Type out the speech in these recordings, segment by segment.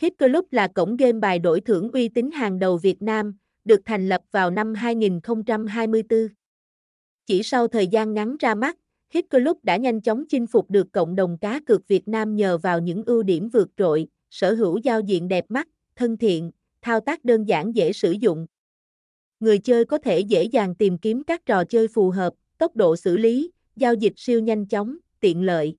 Hit Club là cổng game bài đổi thưởng uy tín hàng đầu Việt Nam, được thành lập vào năm 2024. Chỉ sau thời gian ngắn ra mắt, Hit Club đã nhanh chóng chinh phục được cộng đồng cá cược Việt Nam nhờ vào những ưu điểm vượt trội, sở hữu giao diện đẹp mắt, thân thiện, thao tác đơn giản dễ sử dụng. Người chơi có thể dễ dàng tìm kiếm các trò chơi phù hợp, tốc độ xử lý, giao dịch siêu nhanh chóng, tiện lợi.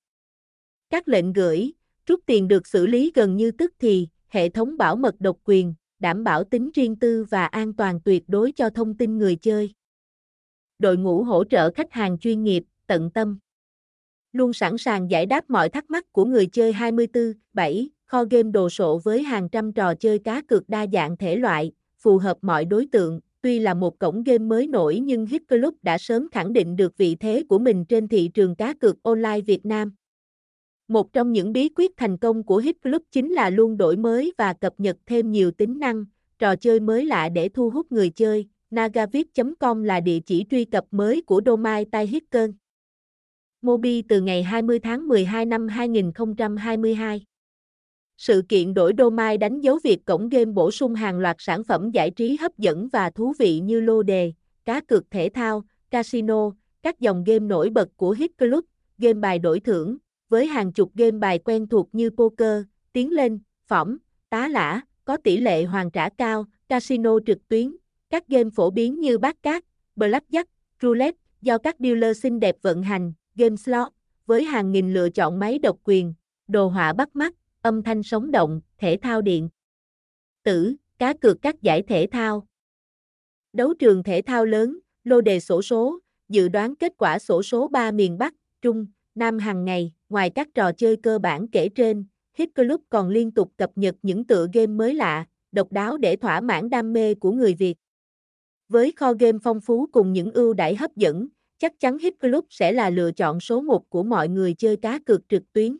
Các lệnh gửi, rút tiền được xử lý gần như tức thì, hệ thống bảo mật độc quyền, đảm bảo tính riêng tư và an toàn tuyệt đối cho thông tin người chơi. Đội ngũ hỗ trợ khách hàng chuyên nghiệp, tận tâm. Luôn sẵn sàng giải đáp mọi thắc mắc của người chơi 24/7, kho game đồ sộ với hàng trăm trò chơi cá cược đa dạng thể loại, phù hợp mọi đối tượng. Tuy là một cổng game mới nổi nhưng Hit Club đã sớm khẳng định được vị thế của mình trên thị trường cá cược online Việt Nam. Một trong những bí quyết thành công của Hit Club chính là luôn đổi mới và cập nhật thêm nhiều tính năng, trò chơi mới lạ để thu hút người chơi. Nagavip.com là địa chỉ truy cập mới của domain Tai Hitcơn Mobi từ ngày 20 tháng 12 năm 2022. Sự kiện đổi domain đánh dấu việc cổng game bổ sung hàng loạt sản phẩm giải trí hấp dẫn và thú vị như lô đề, cá cược thể thao, casino, các dòng game nổi bật của Hit Club, game bài đổi thưởng, với hàng chục game bài quen thuộc như poker, tiến lên, phỏng, tá lã, có tỷ lệ hoàn trả cao, casino trực tuyến, các game phổ biến như bát cát, blackjack, roulette, do các dealer xinh đẹp vận hành, game slot, với hàng nghìn lựa chọn máy độc quyền, đồ họa bắt mắt, âm thanh sống động, thể thao điện. Tử, cá cược các giải thể thao. Đấu trường thể thao lớn, lô đề sổ số, dự đoán kết quả sổ số 3 miền Bắc, Trung, Nam hàng ngày, ngoài các trò chơi cơ bản kể trên, Hit Club còn liên tục cập nhật những tựa game mới lạ, độc đáo để thỏa mãn đam mê của người Việt. Với kho game phong phú cùng những ưu đãi hấp dẫn, chắc chắn Hit Club sẽ là lựa chọn số một của mọi người chơi cá cược trực tuyến.